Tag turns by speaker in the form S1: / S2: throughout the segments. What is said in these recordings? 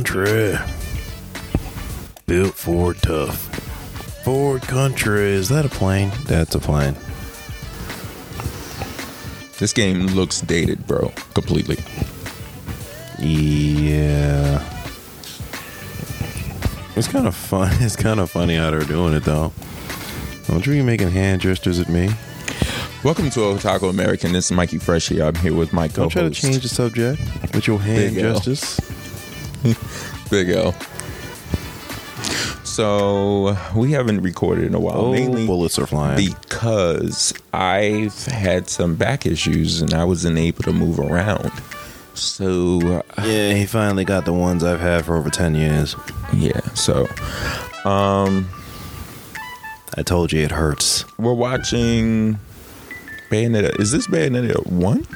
S1: Country. Built Ford tough. Ford Country. Is that a plane? That's a plane.
S2: This game looks dated, bro. Completely.
S1: Yeah. It's kind of fun. It's kind of funny how they're doing it, though. Don't you be making hand gestures at me?
S2: Welcome to Otaku American. This is Mikey Fresh here. I'm here with my co-host.
S1: Don't try to change the subject with your hand gestures.
S2: Big L. So we haven't recorded in a while,
S1: Oh,
S2: mainly
S1: bullets are flying.
S2: because I've had some back issues and I wasn't able to move around. So
S1: yeah, he finally got the ones I've had for over 10 years.
S2: yeah, so um,
S1: I told you it hurts.
S2: we're watching Bayonetta. Is this Bayonetta one?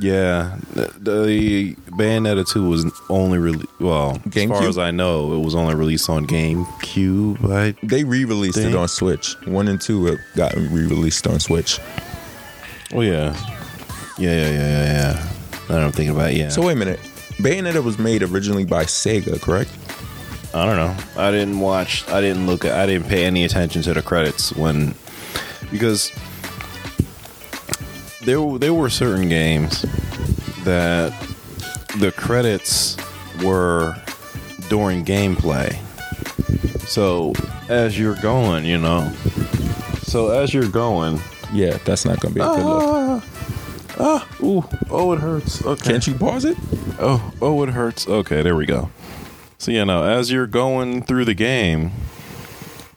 S1: Yeah, the, the Bayonetta 2 was only released, well, as
S2: GameCube?
S1: far as I know, it was only released on GameCube. I,
S2: They re-released it on Switch. One and two have gotten re-released on Switch.
S1: oh, yeah. Yeah, yeah, yeah, yeah, yeah. That I'm thinking about it, yeah.
S2: So wait a minute. Bayonetta was made originally by Sega, correct?
S1: I don't know. I didn't watch. I didn't look. I didn't pay any attention to the credits when because there there were certain games that the credits were during gameplay. So as you're going, you know. So as you're going,
S2: Yeah, that's not going to be a good look.
S1: ah, ah, ooh, oh, it hurts. Okay.
S2: Can't you pause it?
S1: Oh, oh, it hurts. Okay, there we go. So you know, as you're going through the game,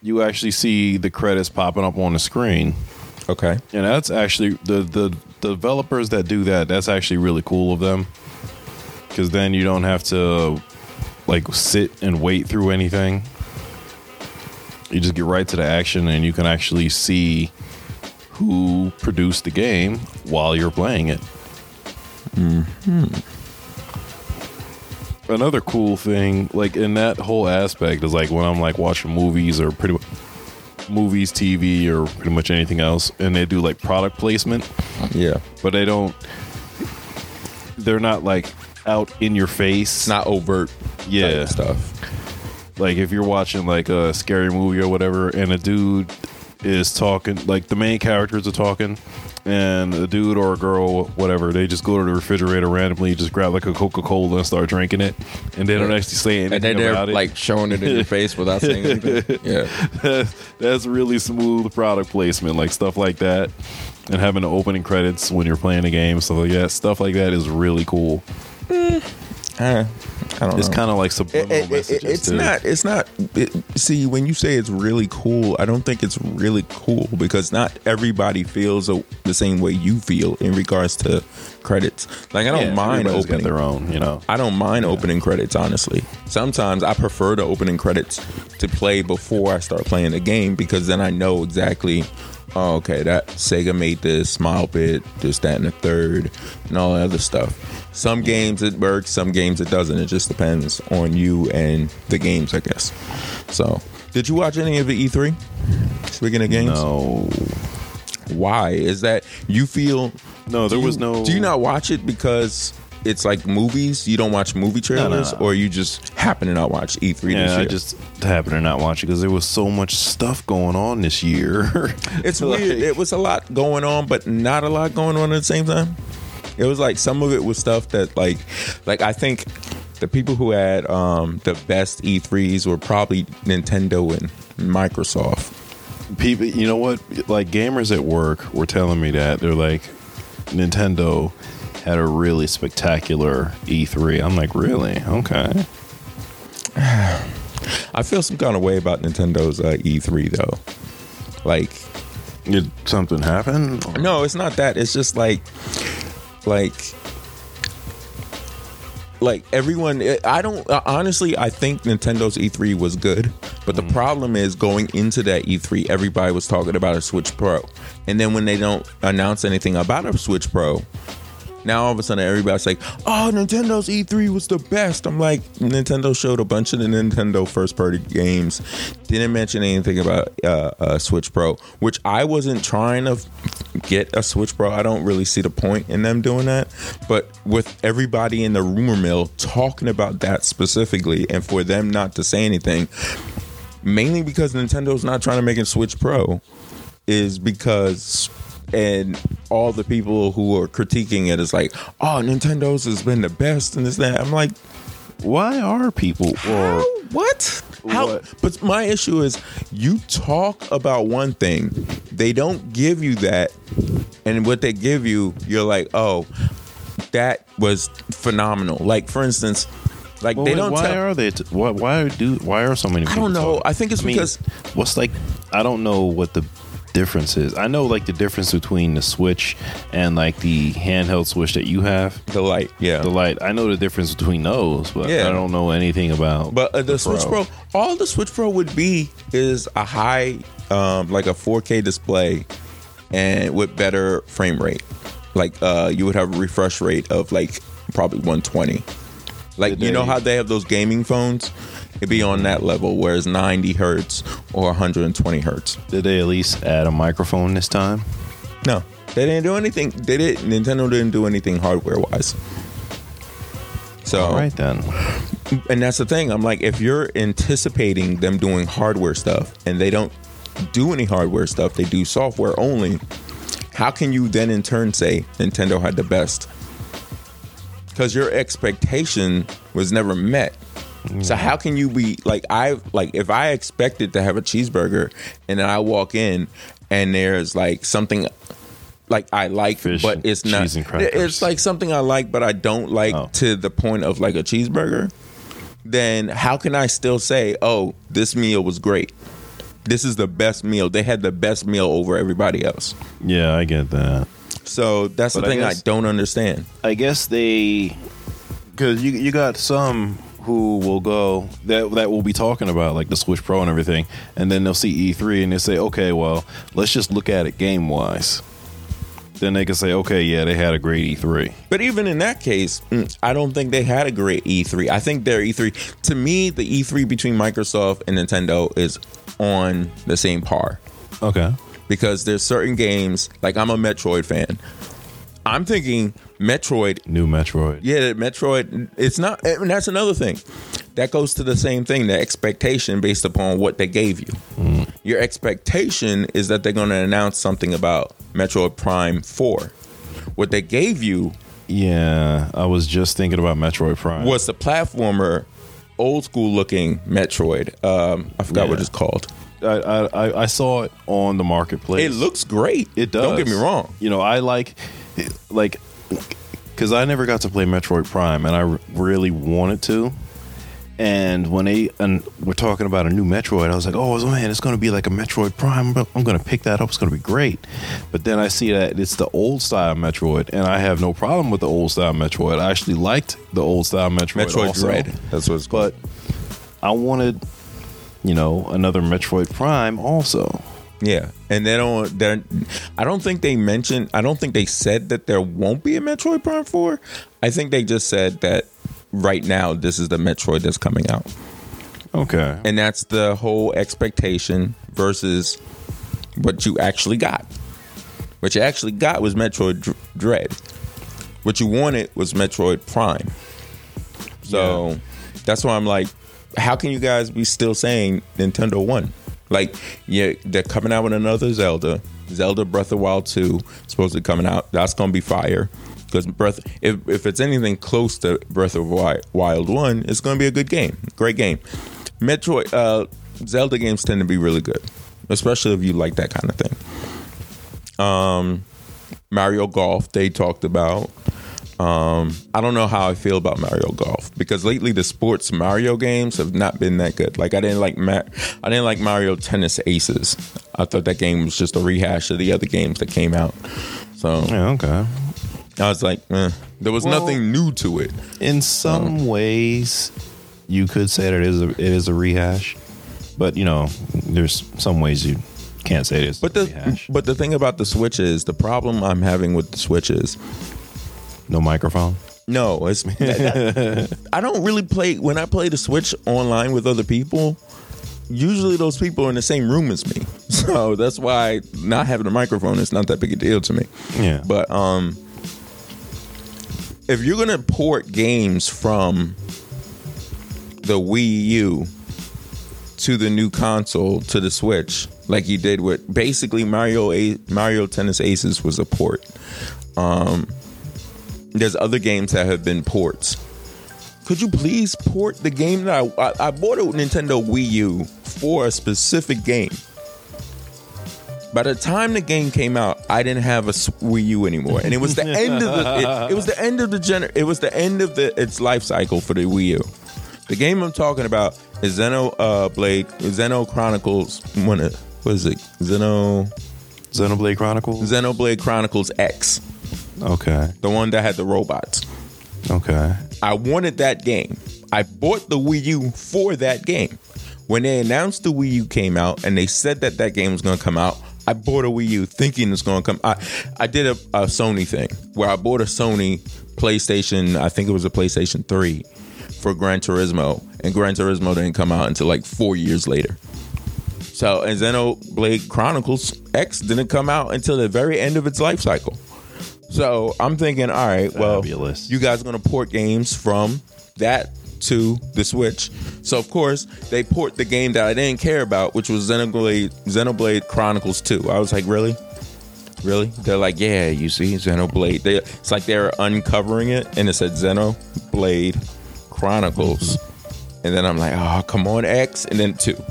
S1: you actually see the credits popping up on the screen,
S2: Okay.
S1: and that's actually the the developers that do that. That's actually really cool of them, because then you don't have to like sit and wait through anything. You just get right to the action, and you can actually see who produced the game while you're playing it. Mm-hmm. another cool thing, like in that whole aspect, is like when I'm like watching movies or pretty much movies, TV, or pretty much anything else, and they do like product placement,
S2: Yeah.
S1: but they don't. They're not like out in your face.
S2: Not overt
S1: Yeah.
S2: stuff.
S1: like if you're watching like a scary movie or whatever, and a dude is talking, like the main characters are talking, and a dude or a girl, whatever, they just go to the refrigerator randomly, just grab like a Coca Cola and start drinking it, and they don't actually say anything
S2: And then they're
S1: about it.
S2: like showing it in your face without saying anything. Yeah.
S1: that's really smooth product placement, like stuff like that, and having the opening credits when you're playing a game. So yeah, stuff like that is really cool. Eh.
S2: Uh, I don't
S1: It's
S2: know.
S1: kind of like
S2: It-
S1: subliminal
S2: it- it-
S1: messages.
S2: it's
S1: too.
S2: not. It's not. It, see, when you say it's really cool, I don't think it's really cool because not everybody feels a, the same way you feel in regards to credits. Like I don't
S1: Yeah,
S2: mind opening
S1: their own, you know.
S2: I don't mind opening credits, honestly. Sometimes I prefer the opening credits to play before I start playing the game because then I know exactly, oh, okay, that Sega made this, Smile Bit, this, that, and the third, and all that other stuff. Some games it works, some games it doesn't. It just depends on you and the games, I guess. So, did you watch any of the E3? Speaking of games,
S1: No,
S2: why is that? You feel
S1: no, there
S2: do
S1: was
S2: you-
S1: no.
S2: Do you not watch it because it's like movies? You don't watch movie trailers,
S1: no.
S2: or you just happen to not watch E3 this
S1: Yeah,
S2: year?
S1: I just happen to not watch it because there was so much stuff going on this year.
S2: it's
S1: Like-
S2: weird. It was a lot going on, but not a lot going on at the same time. It was like some of it was stuff that like, like I think the people who had um, the best E3s were probably Nintendo and Microsoft.
S1: people you know what like gamers at work were telling me that they're like nintendo had a really spectacular e3 i'm like really okay
S2: I feel some kind of way about Nintendo's uh, E3 though. Like
S1: did something happen
S2: No, it's not that. It's just like, like, like everyone. I don't uh, honestly. I think Nintendo's E3 was good, but the problem is going into that E3, everybody was talking about a Switch Pro, and then when they don't announce anything about a Switch Pro, Now all of a sudden everybody's like, "Oh, Nintendo's E3 was the best." I'm like, Nintendo showed a bunch of the Nintendo first party games, didn't mention anything about uh, uh, Switch Pro, which I wasn't trying to get a Switch Pro. I don't really see the point in them doing that. But with everybody in the rumor mill talking about that specifically, and for them not to say anything, mainly because Nintendo's not trying to make a Switch Pro, is because and all the people who are critiquing it is like, oh, Nintendo's has been the best and this that. I'm like,
S1: Why are people or
S2: what? How?
S1: What?
S2: But my issue is, you talk about one thing, they don't give you that, and what they give you, you're like, oh, that was phenomenal. Like for instance, like
S1: Well,
S2: they
S1: wait,
S2: don't
S1: why
S2: tell.
S1: are they? T- why, why do? Why are so many?
S2: I don't know.
S1: talking?
S2: I think it's
S1: mean,
S2: because
S1: what's like? I don't know what the difference is. I know like the difference between the Switch and like the handheld Switch that you have.
S2: the light, yeah.
S1: The light. I know the difference between those, but
S2: Yeah.
S1: I don't know anything about.
S2: But uh, the, Switch Pro, all the Switch Pro would be is a high, um, like a 4K display, and with better frame rate. Like uh, you would have a refresh rate of like probably 120. Like you know how they have those gaming phones? It'd be on that level, whereas 90 hertz or 120 hertz.
S1: Did they at least add a microphone this time?
S2: No, they didn't do anything. They did. Nintendo didn't do anything hardware wise. So
S1: All right then.
S2: and that's the thing. I'm like, if you're anticipating them doing hardware stuff and they don't do any hardware stuff, they do software only. How can you then in turn say Nintendo had the best? Because your expectation was never met. So how can you be like I like if I expected to have a cheeseburger and then I walk in and there's like something like I like,
S1: Fish
S2: but it's not.
S1: cheese and crackers.
S2: It's like something I like, but I don't like
S1: Oh.
S2: to the point of like a cheeseburger. Then how can I still say, "Oh, this meal was great. This is the best meal. They had the best meal over everybody else."
S1: Yeah, I get that.
S2: So that's
S1: But
S2: the thing I,
S1: guess-
S2: don't understand.
S1: I guess they because you you got some who will go that that will be talking about like the Switch Pro and everything, and then they'll see E3 and they say, okay, well, let's just look at it game wise. Then they can say, okay, yeah, they had a great E E3.
S2: But even in that case, mm, I don't think they had a great E3. I think their E3, to me, the E3 between Microsoft and Nintendo is on the same par.
S1: Okay.
S2: because there's certain games like I'm a Metroid fan. I'm thinking Metroid.
S1: New Metroid.
S2: Yeah, Metroid. It's not, and that's another thing. That goes to the same thing. The expectation based upon what they gave you. Your expectation is that they're going to announce something about Metroid Prime Four. What they gave you
S1: Yeah, I was just thinking about Metroid Prime.
S2: was the platformer, old school looking Metroid. Um, I forgot what it's called.
S1: I I- I saw it on the marketplace.
S2: It looks great.
S1: It does.
S2: Don't get me wrong.
S1: You know, I like, like, because I never got to play Metroid Prime, and I r- really wanted to. And when they and we're talking about a new Metroid, I was like, "Oh man, it's going to be like a Metroid Prime. I'm going to pick that up. It's going to be great." But then I see that it's the old style Metroid, and I have no problem with the old style Metroid. I actually liked the old style Metroid.
S2: Metroid
S1: also.
S2: Dread. That's what it's called.
S1: But I wanted, you know, another Metroid Prime also.
S2: Yeah, and they don't. They're. I don't think they mentioned. I don't think they said that there won't be a Metroid Prime Four. I think they just said that right now this is the Metroid that's coming out,
S1: Okay.
S2: and that's the whole expectation versus what you actually got. What you actually got was Metroid Dread. What you wanted was Metroid Prime. So
S1: Yeah.
S2: that's why I'm like, how can you guys be still saying Nintendo won? Like, yeah, they're coming out with another Zelda. Zelda Breath of Wild 2 supposed to be coming out. That's gonna be fire. Because Breath if if it's anything close to Breath of Wild 1, it's gonna be a good game. Great game. Metroid uh Zelda games tend to be really good. Especially if you like that kind of thing. Um Mario Golf they talked about. Um, I don't know how I feel about Mario Golf because lately the sports Mario games have not been that good. Like I didn't like Ma- I didn't like Mario Tennis Aces. I thought that game was just a rehash of the other games that came out. So
S1: Yeah. Okay.
S2: I was like, eh. there was
S1: Well-
S2: nothing new to it.
S1: In some ways, you could say that it is a, it is a rehash, but you know, there's some ways you can't say it is.
S2: But
S1: a
S2: the
S1: rehash.
S2: but the thing about the Switch is the problem I'm having with the Switch is
S1: No microphone.
S2: No, it's I don't really play when I play the Switch online with other people. Usually, those people are in the same room as me, so that's why not having a microphone is not that big a deal to me.
S1: Yeah.
S2: But um, if you're gonna port games from the Wii U to the new console to the Switch, like you did with basically Mario A- Mario Tennis Aces was a port. Um, there's other games that have been ports. Could you please port the game that I, I, I bought a Nintendo Wii U for a specific game? By the time the game came out, I didn't have a Wii U anymore, and it was the end of the it, it was the end of the gener- it was the end of the its life cycle for the Wii U. The game I'm talking about is Xeno uh, Blade Xeno Chronicles. What is what is it? Xeno
S1: Xenoblade Chronicles.
S2: Xenoblade Chronicles X,
S1: Okay.
S2: the one that had the robots.
S1: Okay.
S2: I wanted that game. I bought the Wii U for that game. When they announced the Wii U came out and they said that that game was going to come out, I bought a Wii U thinking it's going to come. I I did a, a Sony thing where I bought a Sony PlayStation. I think it was a PlayStation Three for Gran Turismo, and Gran Turismo didn't come out until like four years later. So, and Xenoblade Chronicles X didn't come out until the very end of its life cycle. So I'm thinking, all right, well,
S1: Fabulous.
S2: you guys are gonna port games from that to the Switch. So of course they port the game that I didn't care about, which was Xenoblade Xenoblade Chronicles 2. I was like, really? Really? They're like, yeah, you see, Xenoblade. They, it's like they're uncovering it, and it said Xenoblade Chronicles. And then I'm like, oh, come on, X. And then two.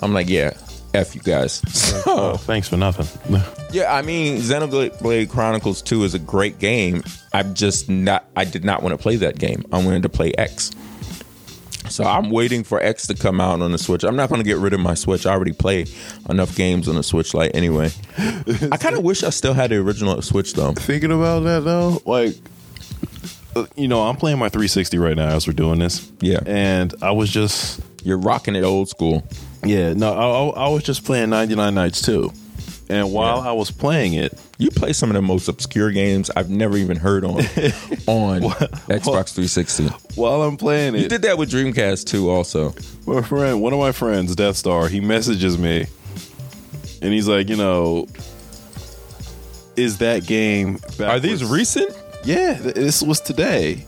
S2: I'm like, yeah, F you guys.
S1: Oh, thanks for nothing.
S2: Yeah, I mean, Xenoblade Chronicles 2 is a great game. I'm just not, I did not want to play that game. I wanted to play X. So I'm waiting for X to come out on the Switch. I'm not going to get rid of my Switch. I already play enough games on the Switch Lite anyway. I kind of wish I still had the original Switch though.
S1: Thinking about that though, like, you know, I'm playing my 360 right now as we're doing this.
S2: Yeah.
S1: And I was just,
S2: You're rocking it old school.
S1: Yeah, no, I, I- was just playing 99 Nights too. And while
S2: Yeah.
S1: I was playing it,
S2: You play some of the most obscure games I've never even heard on on Xbox 360.
S1: while I'm playing it, You
S2: did that with Dreamcast too, also.
S1: my friend, one of my friends, Death Star, he messages me, and he's like, you know, is that game?
S2: Are these recent?
S1: Yeah, this was today.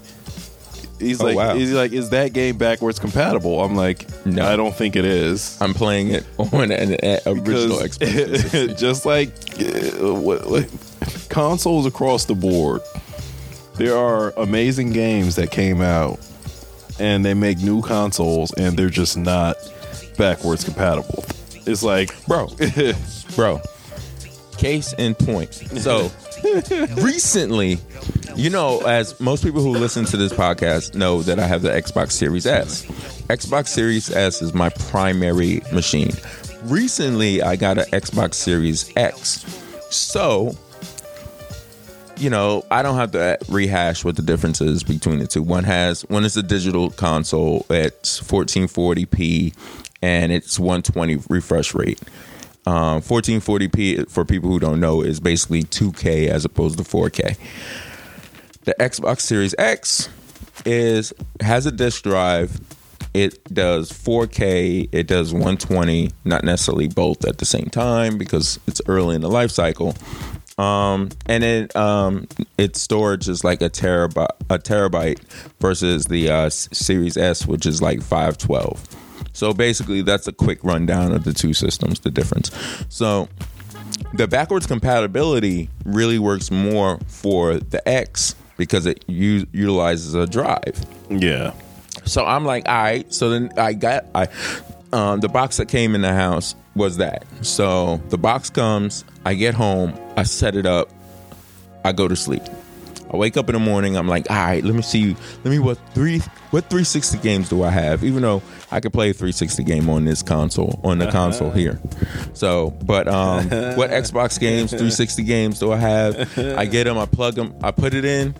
S1: He's
S2: Oh,
S1: like,
S2: wow.
S1: he's like, is that game backwards compatible? I'm like,
S2: No.
S1: I don't think it is.
S2: I'm playing it on an, an original Xbox.
S1: just like uh, what, what, consoles across the board, there are amazing games that came out, and they make new consoles, and they're just not backwards compatible. It's like,
S2: bro, bro. Case in point. So recently, you know, as most people who listen to this podcast know that I have the Xbox Series S. Xbox Series S is my primary machine. Recently, I got an Xbox Series X. So, you know, I don't have to rehash what the difference is between the two. One has one is a digital console at 1440p and it's 120 refresh rate. Um, 1440p for people who don't know is basically 2K as opposed to 4K. The Xbox Series X is has a disk drive. It does 4K. It does 120. Not necessarily both at the same time because it's early in the life cycle. Um, and it um, its storage is like a terabyte a terabyte versus the uh, Series S, which is like 512. So basically, that's a quick rundown of the two systems, the difference. So the backwards compatibility really works more for the X because it u- utilizes a drive.
S1: yeah,
S2: So I'm like, all right. So then I got I um, the box that came in the house was that. So the box comes, I get home, I set it up, I go to sleep. I wake up in the morning, I'm like, all right, let me see, let me what three what 360 games do I have? Even though I could play a 360 game on this console, on the console here. So, but um, what Xbox games, 360 games do I have? I get them, I plug them, I put it in.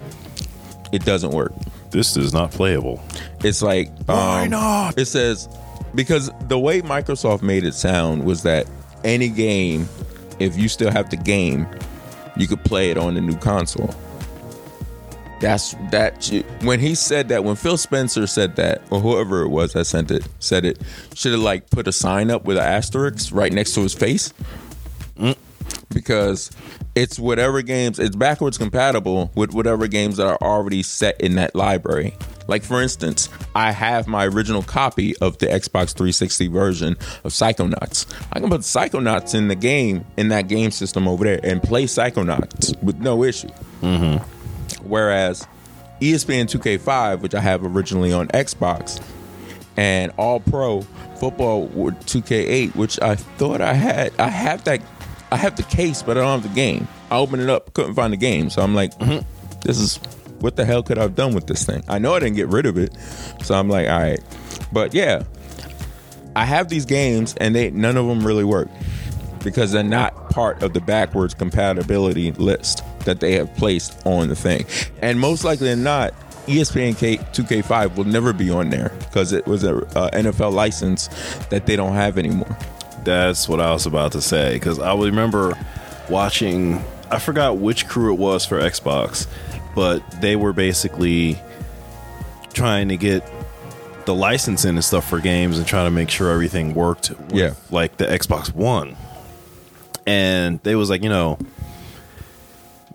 S2: It doesn't work.
S1: this is not playable.
S2: It's like
S1: Why
S2: um,
S1: not?
S2: It says because the way Microsoft made it sound was that any game, if you still have the game, you could play it on the new console. That's that. When he said that, when Phil Spencer said that, or whoever it was that sent it, said it, should have like put a sign up with an asterisk right next to his face, mm. because it's whatever games. It's backwards compatible with whatever games that are already set in that library. Like for instance, I have my original copy of the Xbox 360 version of Psychonauts. I can put Psychonauts in the game in that game system over there and play Psychonauts with no issue. Mm-hmm. Whereas ESPN 2K5, which I have originally on Xbox, and All Pro Football 2K8, which I thought I had. I have that. I have the case, but I don't have the game. I opened it up, couldn't find the game, so I'm like, mm-hmm. this is what the hell could I have done with this thing? I know I didn't get rid of it, so I'm like, all right, but yeah, I have these games, and they none of them really work because they're not part of the backwards compatibility list that they have placed on the thing. And most likely than not, ESPN K- 2K5 will never be on there because it was a uh, NFL license that they don't have anymore.
S1: That's what I was about to say because I remember watching. I forgot which crew it was for Xbox, but they were basically trying to get the licensing and stuff for games and trying to make sure everything worked. With,
S2: Yeah.
S1: like the Xbox One, and they was like, you know,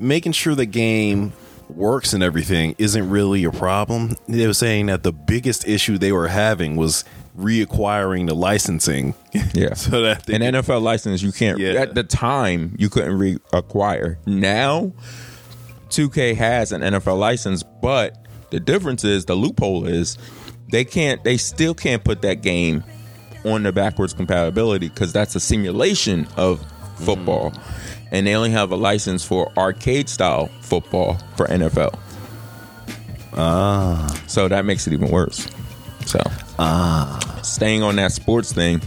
S1: making sure the game works and everything isn't really a problem. They were saying that the biggest issue they were having was reacquiring the licensing.
S2: Yeah.
S1: so that
S2: An NFL license you can't
S1: Yeah.
S2: at the time you couldn't reacquire. Now 2K has an NFL license, but the difference is the loophole is they can't they still can't put that game on the backwards compatibility because that's a simulation of mm-hmm. football. And they only have a license for arcade style football for NFL. Ah. So that makes it even worse. So Ah. staying on that sports thing,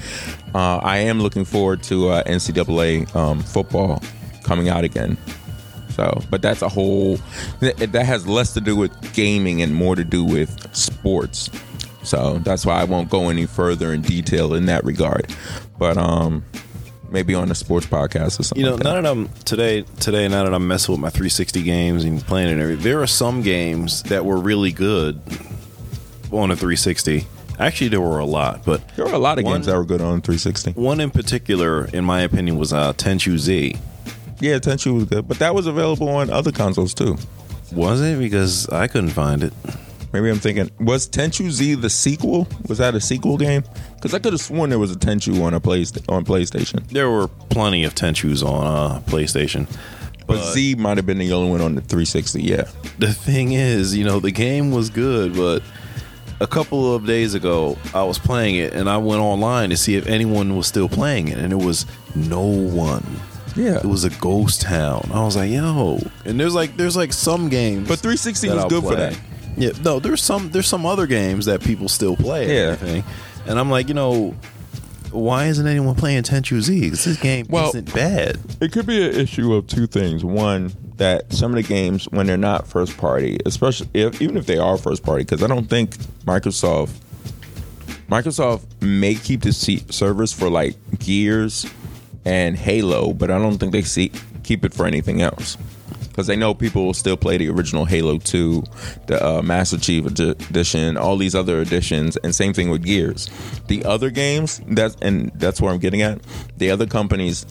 S2: uh, I am looking forward to uh, NCAA um, football coming out again. So, but that's a whole that, that has less to do with gaming and more to do with sports. So that's why I won't go any further in detail in that regard. But um, maybe on a sports podcast or something.
S1: You know,
S2: like that.
S1: now that I'm today, today, now that I'm messing with my 360 games and playing and everything, there are some games that were really good on a 360. Actually, there were a lot, but
S2: there were a lot of
S1: one-
S2: games that were good on 360.
S1: one in particular, in my opinion, was uh, Tenchu Z.
S2: Yeah, Tenchu was good, but that was available on other consoles too.
S1: Was it? Because I couldn't find it.
S2: Maybe I'm thinking, was Tenchu Z the sequel? Was that a sequel game? Because I could have sworn there was a Tenchu on a play on PlayStation,
S1: There were plenty of Tenchus on uh, PlayStation.
S2: but Z might have been the only one on the 360. Yeah,
S1: the thing is, you know, the game was good, but a couple of days ago, I was playing it and I went online to see if anyone was still playing it, and it was no one.
S2: yeah.
S1: It was a ghost town. I was like, yo, and there's like there's like some games,
S2: But 360 was
S1: I'll
S2: good for that.
S1: Yeah, no, there's some there's some other games that people still play.
S2: Yeah.
S1: and everything. and I'm like, you know, why isn't anyone playing Tenchu Z? 'Cause this game
S2: Well-
S1: isn't bad.
S2: It could be an issue of two things. One, that some of the games, when they're not first party, especially if even if they are first party, because I don't think Microsoft Microsoft may keep the se- servers for like Gears and Halo, but I don't think they see keep it for anything else. Because they know people will still play the original Halo 2, the uh, Master Chief edition, all these other editions, and same thing with Gears. The other games, that's and that's where I'm getting at. The other companies,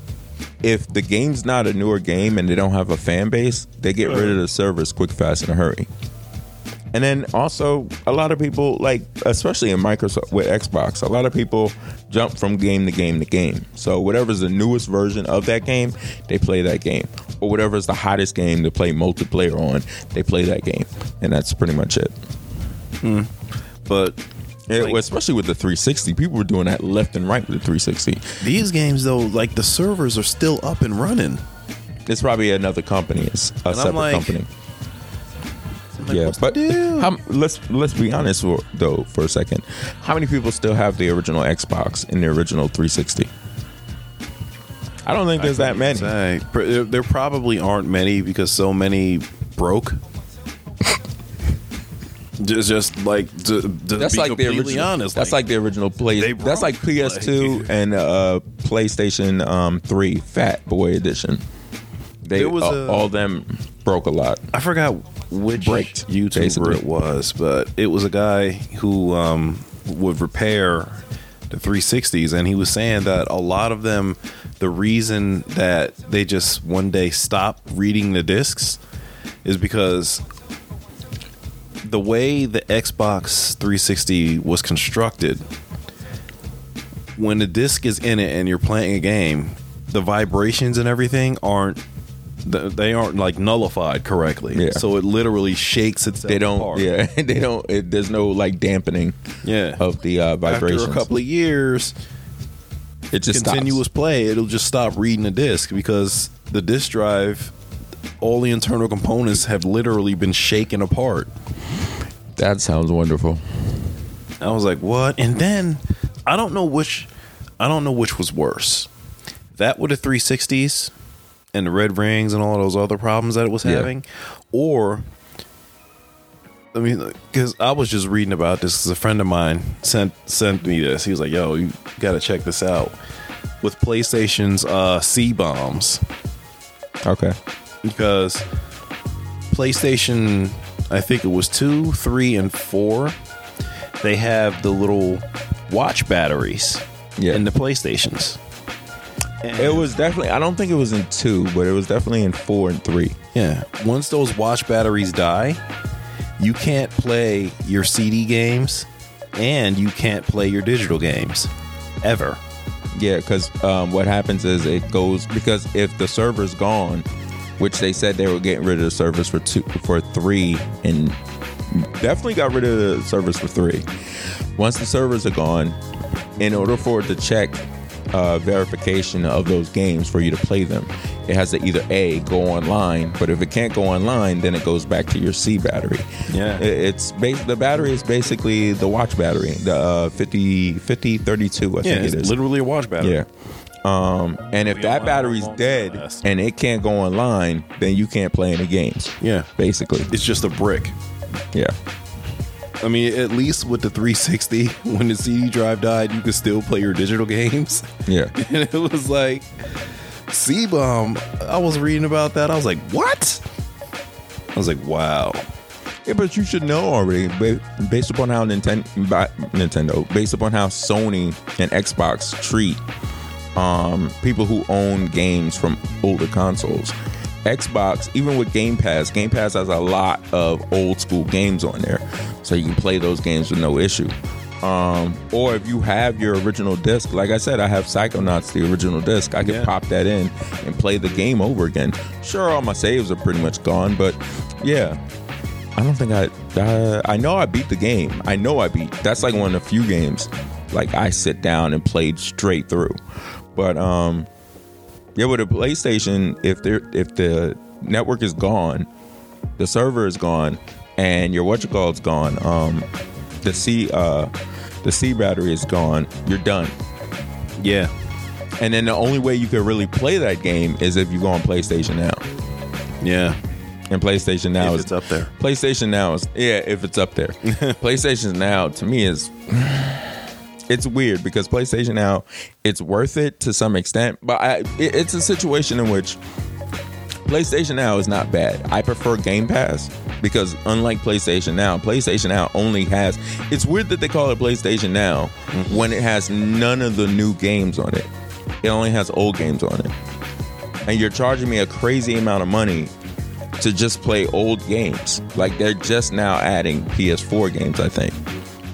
S2: if the game's not a newer game and they don't have a fan base, they get rid of the servers quick, fast, in a hurry. And then also, a lot of people like, especially in Microsoft with Xbox, a lot of people jump from game to game to game. So whatever's the newest version of that game, they play that game, or whatever's the hottest game to play multiplayer on, they play that game, and that's pretty much it. Hmm.
S1: But
S2: Yeah,
S1: Like-
S2: especially with the 360, people were doing that left and right with the 360.
S1: these games though, like the servers are still up and running.
S2: It's probably another company, it's a
S1: I'm
S2: separate
S1: like,
S2: company.
S1: Like,
S2: yeah, but how, let's let's be honest for, though for a second. How many people still have the original Xbox and the original 360? I don't think there's that many.
S1: Say, there, there probably aren't many because so many broke. just, just like to, to
S2: That's like the original.
S1: honest.
S2: that's like, the original play. That's like PS2
S1: like-
S2: and uh, PlayStation um, 3 Fat Boy Edition. They
S1: was
S2: uh,
S1: a-
S2: all them broke a lot.
S1: I forgot which
S2: bricked,
S1: YouTuber
S2: basically.
S1: it was, but it was a guy who um, would repair the 360s, and he was saying that a lot of them, the reason that they just one day stop reading the discs is because the way the Xbox 360 was constructed, when the disc is in it and you're playing a game, the vibrations and everything aren't th- they aren't like nullified correctly.
S2: Yeah.
S1: So it literally shakes itself.
S2: They don't.
S1: apart.
S2: Yeah, they don't. It, there's no like dampening
S1: Yeah.
S2: of the uh, vibrations.
S1: After a couple of years,
S2: it just
S1: continuous
S2: stops.
S1: play, it'll just stop reading the disc because the disc drive, all the internal components have literally been shaken apart.
S2: That sounds wonderful.
S1: I was like, what? And then I don't know which I don't know which was worse. That with the 360s and the red rings and all those other problems that it was
S2: Yeah.
S1: having, or I mean, because I was just reading about this. 'cause a friend of mine sent sent me this. He was like, "Yo, you got to check this out." With PlayStation's uh, C bombs,
S2: Okay.
S1: because PlayStation, I think it was two, three, and four. They have the little watch batteries
S2: Yeah.
S1: in the PlayStations. And-
S2: It was definitely. I don't think it was in two, but it was definitely in four and three.
S1: yeah. Once those watch batteries die, you can't play your CD games, and you can't play your digital games ever.
S2: Yeah, because um, what happens is it goes because if the server's gone, which they said they were getting rid of the servers for two for three, and definitely got rid of the servers for three. Once the servers are gone, in order for it to check uh, verification of those games for you to play them, it has to either a go online, but if it can't go online, then it goes back to your C battery.
S1: Yeah.
S2: It- it's bas- the battery is basically the watch battery, the uh, 50, 50 32, I
S1: Yeah,
S2: think
S1: it's
S2: it is.
S1: literally a watch battery.
S2: Yeah. Um, and if that
S1: don't know how
S2: battery's dead and it can't go online, then you can't play any games.
S1: Yeah.
S2: Basically.
S1: It's just a brick.
S2: Yeah.
S1: I mean, at least with the 360, when the CD drive died, you could still play your digital games.
S2: Yeah.
S1: And it was like C bomb. I was reading about that. I was like, what? I was like, wow.
S2: Yeah, but you should know already, based upon how Nintendo, Nintendo, based upon how Sony and Xbox treat um, people who own games from older consoles. Xbox, even with Game Pass, Game Pass has a lot of old school games on there, so you can play those games with no issue. Um, or if you have your original disc, like I said, I have Psychonauts, the original disc. I can
S1: Yeah.
S2: pop that in and play the game over again. Sure, all my saves are pretty much gone, but yeah, I don't think I. Uh, I know I beat the game. I know I beat. That's like one of the few games like I sit down and played straight through. But um, yeah, with a PlayStation, if there if the network is gone, the server is gone, and your what you call is gone. Um, the C uh, the C battery is gone. You're done.
S1: Yeah.
S2: And then the only way you could really play that game is if you go on PlayStation Now.
S1: Yeah.
S2: And PlayStation Now
S1: If
S2: is
S1: it's up there.
S2: PlayStation Now is yeah, if it's up there. PlayStation Now to me is it's weird because PlayStation Now it's worth it to some extent, but I it, it's a situation in which PlayStation Now is not bad. I prefer Game Pass because unlike PlayStation Now, PlayStation Now only has it's weird that they call it PlayStation Now when it has none of the new games on it. It only has old games on it. And you're charging me a crazy amount of money to just play old games. Like they're just now adding PS4 games, I think.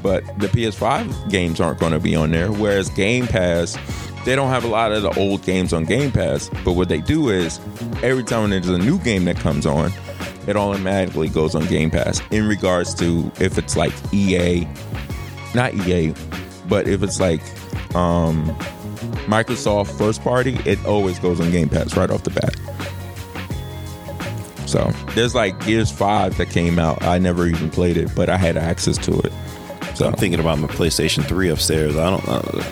S2: But the PS5 games aren't going to be on there. Whereas Game Pass, they don't have a lot of the old games on Game Pass. But what they do is every time there's a new game that comes on, it automatically goes on Game Pass. In regards to if it's like EA, not EA, but if it's like um, Microsoft first party, it always goes on Game Pass right off the bat. So there's like Gears 5 that came out. I never even played it, but I had access to it. So
S1: I'm thinking about my PlayStation 3 upstairs. I don't uh,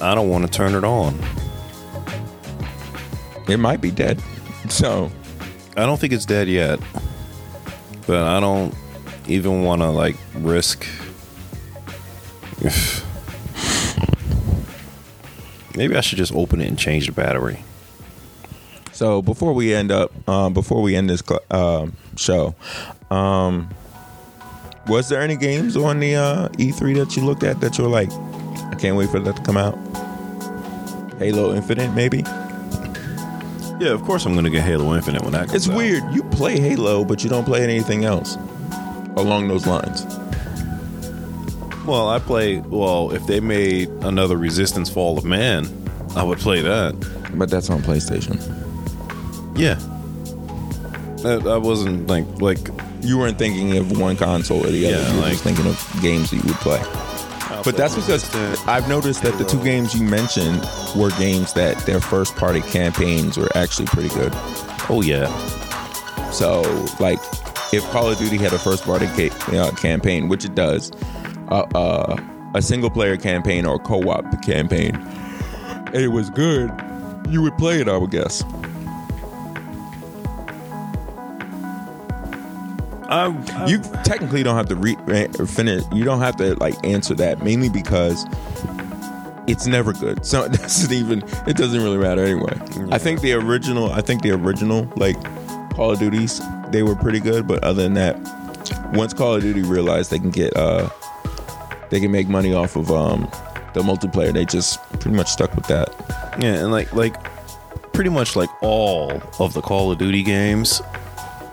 S1: I don't want to turn it on.
S2: it might be dead. So
S1: I don't think it's dead yet. But I don't even want to like risk Maybe I should just open it and change the battery.
S2: so before we end up, um, before we end this cl- um show, Um, was there any games on the uh, E3 that you looked at that you were like, I can't wait for that to come out? Halo Infinite, maybe.
S1: Yeah, of course I'm gonna get Halo Infinite when that comes
S2: It's
S1: out.
S2: weird. You play Halo, but you don't play anything else along those lines.
S1: Well, I play. Well, if they made another Resistance Fall of Man, I would play that.
S2: But that's on PlayStation.
S1: Yeah. I, I wasn't like like.
S2: You weren't thinking of one console or the other.
S1: Yeah,
S2: you were
S1: like-
S2: just thinking of games that you would play. But that's because I've noticed that the two games you mentioned were games that their first party campaigns were actually pretty good.
S1: Oh yeah.
S2: So, like, if Call of Duty had a first party ca- uh, campaign, which it does, uh, uh, a single player campaign or co op campaign, and it was good, you would play it, I would guess.
S1: I,
S2: You technically don't have to re- eh, finish. You don't have to like answer that mainly because it's never good. So it doesn't even. It doesn't really matter anyway. I think the original. I think the original like Call of Duties they were pretty good, but other than that, once Call of Duty realized they can get uh they can make money off of um the multiplayer, they just pretty much stuck with that.
S1: Yeah, and like like pretty much like all of the Call of Duty games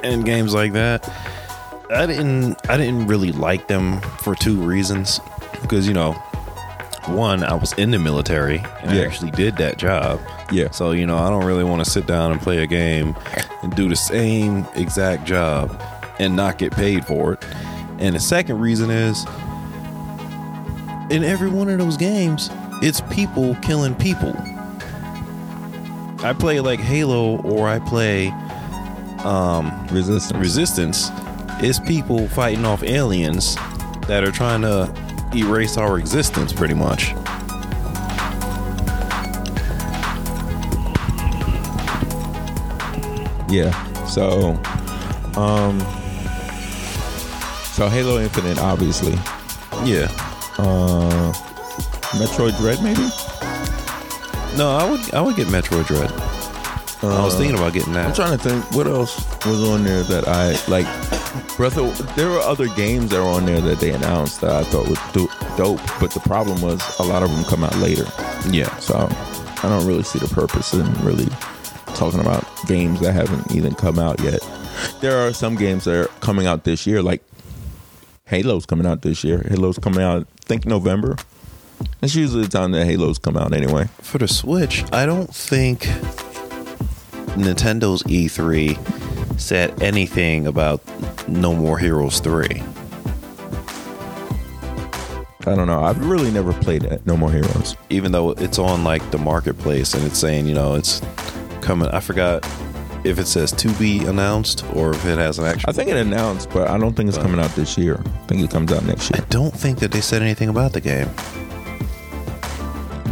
S1: and games like that. I didn't I didn't really like them for two reasons. Because, you know, one, I was in the military and
S2: Yeah.
S1: I actually did that job.
S2: Yeah.
S1: So, you know, I don't really want to sit down and play a game and do the same exact job and not get paid for it. And the second reason is in every one of those games, it's people killing people. I play like Halo or I play um,
S2: Resistance.
S1: Resistance. It's people fighting off aliens that are trying to erase our existence pretty much.
S2: Yeah. So, um, so Halo Infinite, obviously.
S1: Yeah.
S2: Uh, Metroid Dread, maybe.
S1: No, I would I would get Metroid Dread. I was thinking about getting that.
S2: I'm trying to think what else was on there that I like. Breath of, there were other games that were on there that they announced that I thought was do, dope, but the problem was a lot of them come out later.
S1: Yeah.
S2: So I don't really see the purpose in really talking about games that haven't even come out yet. There are some games that are coming out this year, like Halo's coming out this year. Halo's coming out, I think November. That's usually the time that Halo's come out anyway.
S1: For the Switch, I don't think Nintendo's E3 said anything about No More Heroes 3.
S2: I don't know. I've really never played it. No More Heroes.
S1: even though it's on like the marketplace and it's saying you know it's coming i forgot if it says to be announced or if it has an actual
S2: I think it announced, but I don't think it's coming out this year. I think it comes out next year.
S1: i don't think that they said anything about the game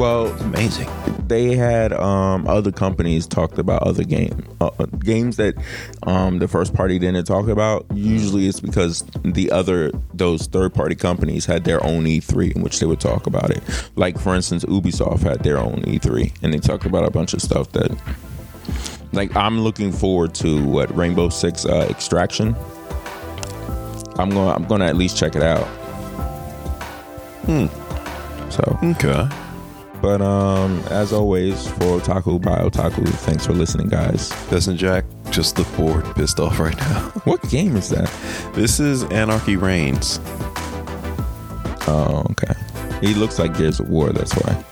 S2: Well,
S1: amazing
S2: they had um, other companies talked about other game uh, uh, games that um, the first party didn't talk about. Usually, it's because the other those third party companies had their own E3 in which they would talk about it. Like for instance, Ubisoft had their own E3, and they talked about a bunch of stuff that. Like I'm looking forward to what Rainbow Six uh, Extraction. I'm going. I'm going to at least check it out. Hmm. So
S1: okay
S2: but um, as always, for Otaku by Otaku, thanks for listening, guys.
S1: doesn't jack just look bored pissed off right now
S2: What game is that?
S1: this is anarchy reigns
S2: Oh, okay. He looks like Gears of War. That's why.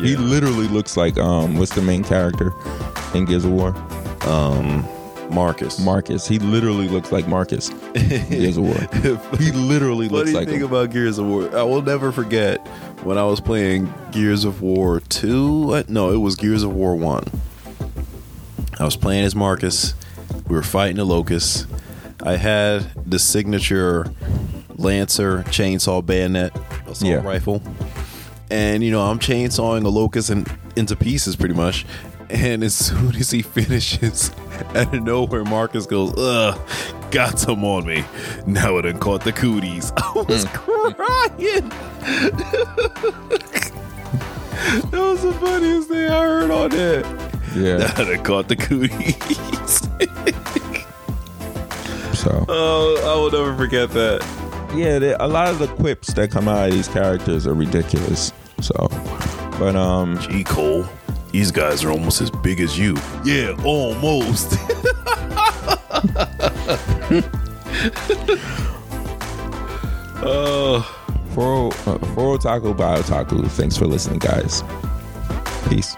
S2: He
S1: Yeah.
S2: literally looks like um, what's the main character in Gears of War?
S1: Um, marcus
S2: Marcus. He literally looks like Marcus. in Gears of War. He literally
S1: What
S2: looks
S1: do you
S2: like
S1: think
S2: him.
S1: about Gears of War? I will never forget when I was playing Gears of War 2. uh, No, it was Gears of War 1. I was playing as Marcus. We were fighting the Locust. I had the signature Lancer chainsaw bayonet assault
S2: Yeah.
S1: rifle. And, you know, I'm chainsawing a locust in, into pieces pretty much. And as soon as he finishes, out of nowhere, Marcus goes, Ugh, got some on me. Now I done caught the cooties. I was hmm. crying. that was the funniest thing I heard on that.
S2: Yeah.
S1: Now I done caught the cooties.
S2: so.
S1: Oh, I will never forget that.
S2: Yeah, they, a lot of the quips that come out of these characters are ridiculous. So, but um,
S1: G Cole, these guys are almost as big as you. Yeah, almost. oh.
S2: Foro, uh, Foro uh, Taco Bio Taco. Thanks for listening, guys. Peace.